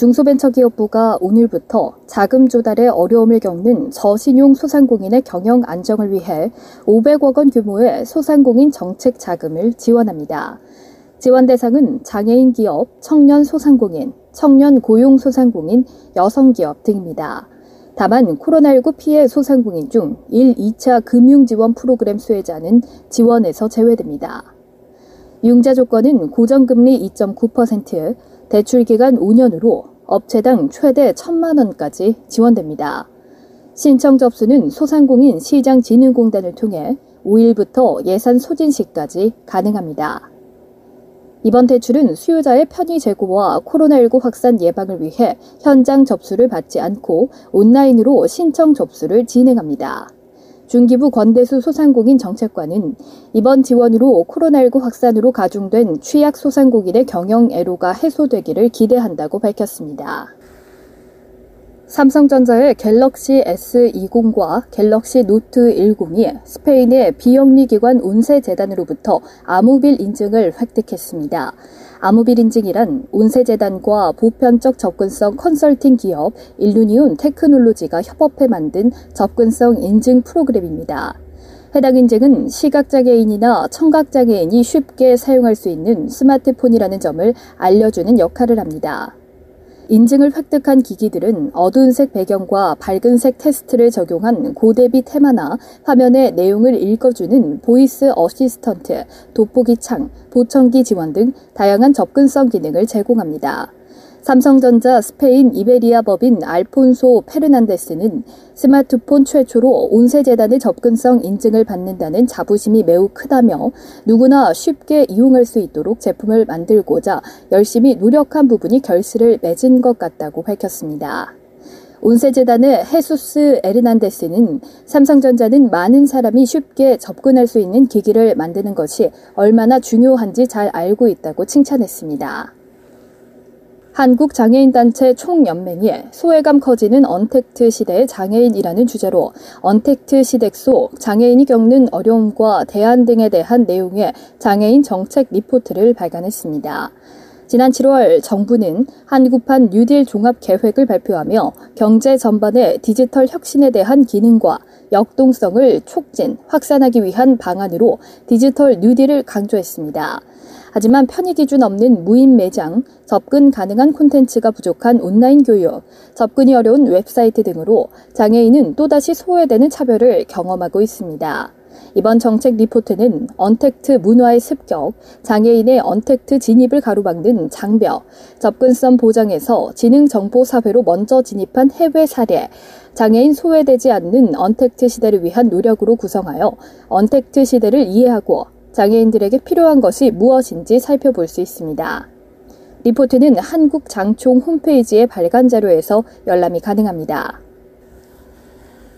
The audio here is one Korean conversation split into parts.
중소벤처기업부가 오늘부터 자금 조달에 어려움을 겪는 저신용 소상공인의 경영 안정을 위해 500억 원 규모의 소상공인 정책 자금을 지원합니다. 지원 대상은 장애인 기업, 청년 소상공인, 청년 고용 소상공인, 여성 기업 등입니다. 다만 코로나19 피해 소상공인 중 1, 2차 금융 지원 프로그램 수혜자는 지원에서 제외됩니다. 융자 조건은 고정금리 2.9%, 대출 기간 5년으로 업체당 최대 1천만 원까지 지원됩니다. 신청 접수는 소상공인 시장진흥공단을 통해 5일부터 예산 소진 시까지 가능합니다. 이번 대출은 수요자의 편의 제고와 코로나19 확산 예방을 위해 현장 접수를 받지 않고 온라인으로 신청 접수를 진행합니다. 중기부 권대수 소상공인 정책관은 이번 지원으로 코로나19 확산으로 가중된 취약 소상공인의 경영 애로가 해소되기를 기대한다고 밝혔습니다. 삼성전자의 갤럭시 S20과 갤럭시 노트 10이 스페인의 비영리 기관 온세재단으로부터 아모빌 인증을 획득했습니다. 인증이란 온세재단과 보편적 접근성 컨설팅 기업 일루니온 테크놀로지가 협업해 만든 접근성 인증 프로그램입니다. 해당 인증은 시각장애인이나 청각장애인이 쉽게 사용할 수 있는 스마트폰이라는 점을 알려주는 역할을 합니다. 인증을 획득한 기기들은 어두운색 배경과 밝은색 텍스트를 적용한 고대비 테마나 화면의 내용을 읽어주는 voice assistant, 돋보기 창, 보청기 지원 등 다양한 접근성 기능을 제공합니다. 삼성전자 스페인 이베리아 법인 알폰소 페르난데스는 스마트폰 최초로 온세재단의 접근성 인증을 받는다는 자부심이 매우 크다며 누구나 쉽게 이용할 수 있도록 제품을 만들고자 열심히 노력한 부분이 결실을 맺은 것 같다고 밝혔습니다. 온세재단의 헤수스 에르난데스는 삼성전자는 많은 사람이 쉽게 접근할 수 있는 기기를 만드는 것이 얼마나 중요한지 잘 알고 있다고 칭찬했습니다. 한국장애인단체 총연맹이 소외감 커지는 언택트 시대의 장애인이라는 주제로 언택트 시대 속 장애인이 겪는 어려움과 대안 등에 대한 내용의 장애인 정책 리포트를 발간했습니다. 지난 7월 정부는 한국판 뉴딜 종합 계획을 발표하며 경제 전반의 디지털 혁신에 대한 기능과 역동성을 촉진, 확산하기 위한 방안으로 디지털 뉴딜을 강조했습니다. 하지만 편의 기준 없는 무인 매장, 접근 가능한 콘텐츠가 부족한 온라인 교육, 접근이 어려운 웹사이트 등으로 장애인은 또다시 소외되는 차별을 경험하고 있습니다. 이번 정책 리포트는 언택트 문화의 습격, 장애인의 언택트 진입을 가로막는 장벽, 접근성 보장에서 지능 정보 사회로 먼저 진입한 해외 사례, 장애인 소외되지 않는 언택트 시대를 위한 노력으로 구성하여 언택트 시대를 이해하고 장애인들에게 필요한 것이 무엇인지 살펴볼 수 있습니다. 리포트는 한국장총 홈페이지의 발간 자료에서 열람이 가능합니다.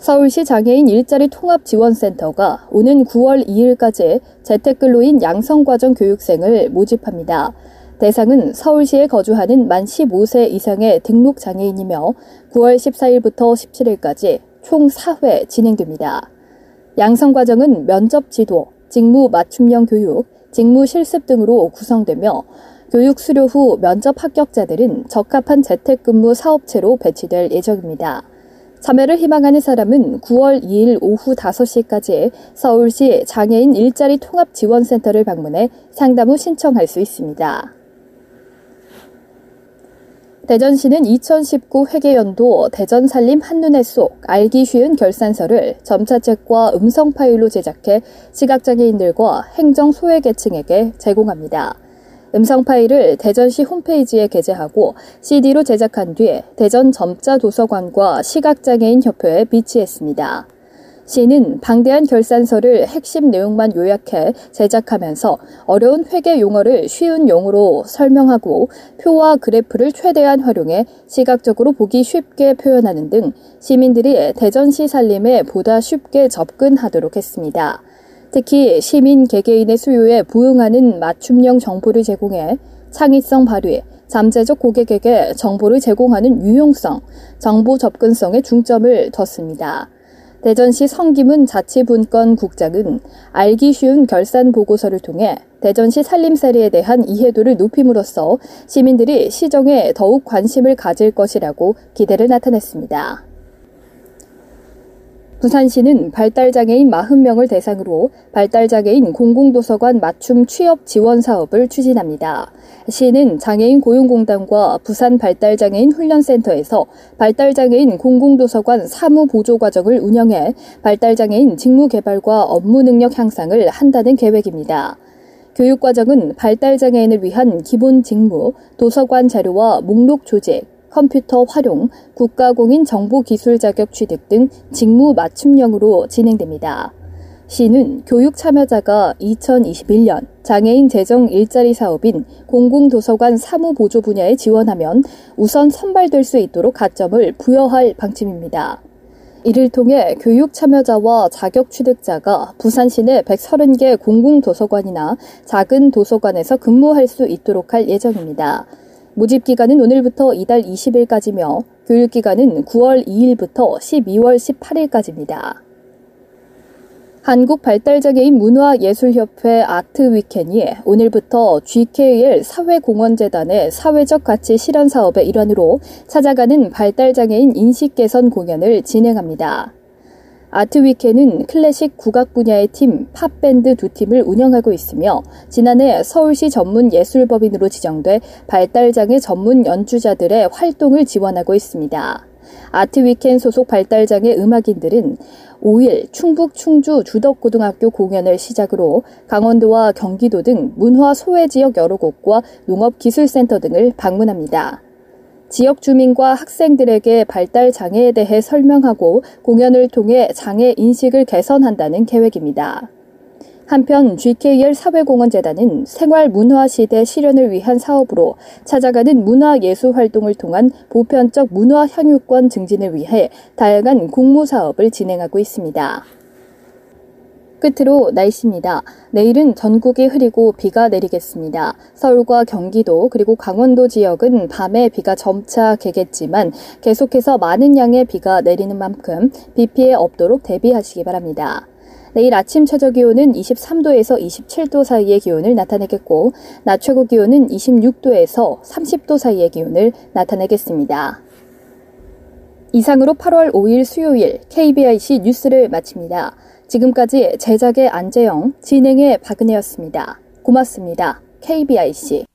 서울시 장애인 일자리 통합지원센터가 오는 9월 2일까지 재택근로인 양성과정 교육생을 모집합니다. 대상은 서울시에 거주하는 만 15세 이상의 등록 장애인이며 9월 14일부터 17일까지 총 4회 진행됩니다. 양성과정은 면접 지도, 직무 맞춤형 교육, 직무 실습 등으로 구성되며 교육 수료 후 면접 합격자들은 적합한 재택근무 사업체로 배치될 예정입니다. 참여를 희망하는 사람은 9월 2일 오후 5시까지 서울시 장애인 일자리 통합 지원센터를 방문해 상담 후 신청할 수 있습니다. 대전시는 2019 회계연도 대전 살림 한눈에 쏙 알기 쉬운 결산서를 점차책과 음성 파일로 제작해 시각장애인들과 행정 소외계층에게 제공합니다. 음성 파일을 대전시 홈페이지에 게재하고 CD로 제작한 뒤 대전 점자 도서관과 시각장애인 협회에 비치했습니다. 시는 방대한 결산서를 핵심 내용만 요약해 제작하면서 어려운 회계 용어를 쉬운 용어로 설명하고 표와 그래프를 최대한 활용해 시각적으로 보기 쉽게 표현하는 등 시민들이 대전시 살림에 보다 쉽게 접근하도록 했습니다. 특히 시민 개개인의 수요에 부응하는 맞춤형 정보를 제공해 창의성 발휘, 잠재적 고객에게 정보를 제공하는 유용성, 정보 접근성에 중점을 뒀습니다. 대전시 성김은 자치분권 국장은 알기 쉬운 결산 보고서를 통해 대전시 살림살이에 대한 이해도를 높임으로써 시민들이 시정에 더욱 관심을 가질 것이라고 기대를 나타냈습니다. 부산시는 발달장애인 40명을 대상으로 발달장애인 공공도서관 맞춤 취업 지원 사업을 추진합니다. 시는 장애인 고용공단과 부산 발달장애인 훈련센터에서 발달장애인 공공도서관 사무 보조 과정을 운영해 발달장애인 직무 개발과 업무 능력 향상을 한다는 계획입니다. 교육과정은 발달장애인을 위한 기본 직무, 도서관 자료와 목록 조직, 컴퓨터 활용, 국가공인 정보기술 자격 취득 등 직무 맞춤형으로 진행됩니다. 시는 교육 참여자가 2021년 장애인 재정 일자리 사업인 공공도서관 사무보조 분야에 지원하면 우선 선발될 수 있도록 가점을 부여할 방침입니다. 이를 통해 교육 참여자와 자격 취득자가 부산시 내 130개 공공도서관이나 작은 도서관에서 근무할 수 있도록 할 예정입니다. 모집 기간은 오늘부터 이달 20일까지며 교육 기간은 9월 2일부터 12월 18일까지입니다. 한국발달장애인 문화예술협회 아트 위켄이 오늘부터 GKL 사회공헌재단의 사회적 가치 실현 사업의 일환으로 찾아가는 발달장애인 인식 개선 공연을 진행합니다. 아트위켄은 클래식 국악 분야의 팀 팝밴드 두 팀을 운영하고 있으며 지난해 서울시 전문 예술법인으로 지정돼 발달장애 전문 연주자들의 활동을 지원하고 있습니다. 아트위켄 소속 발달장애 음악인들은 5일 충북 충주 주덕고등학교 공연을 시작으로 강원도와 경기도 등 문화 소외 지역 여러 곳과 농업기술센터 등을 방문합니다. 지역 주민과 학생들에게 발달 장애에 대해 설명하고 공연을 통해 장애 인식을 개선한다는 계획입니다. 한편 GKL 사회공헌재단은 생활 문화 시대 실현을 위한 사업으로 찾아가는 문화 예술 활동을 통한 보편적 문화 향유권 증진을 위해 다양한 공모 사업을 진행하고 있습니다. 끝으로 날씨입니다. 내일은 전국이 흐리고 비가 내리겠습니다. 서울과 경기도 그리고 강원도 지역은 밤에 비가 점차 개겠지만 계속해서 많은 양의 비가 내리는 만큼 비 피해 없도록 대비하시기 바랍니다. 내일 아침 최저 기온은 23도에서 27도 사이의 기온을 나타내겠고, 낮 최고 기온은 26도에서 30도 사이의 기온을 나타내겠습니다. 이상으로 8월 5일 수요일 KBIC 뉴스를 마칩니다. 지금까지 제작의 안재영, 진행의 박은혜였습니다. 고맙습니다. KBIC.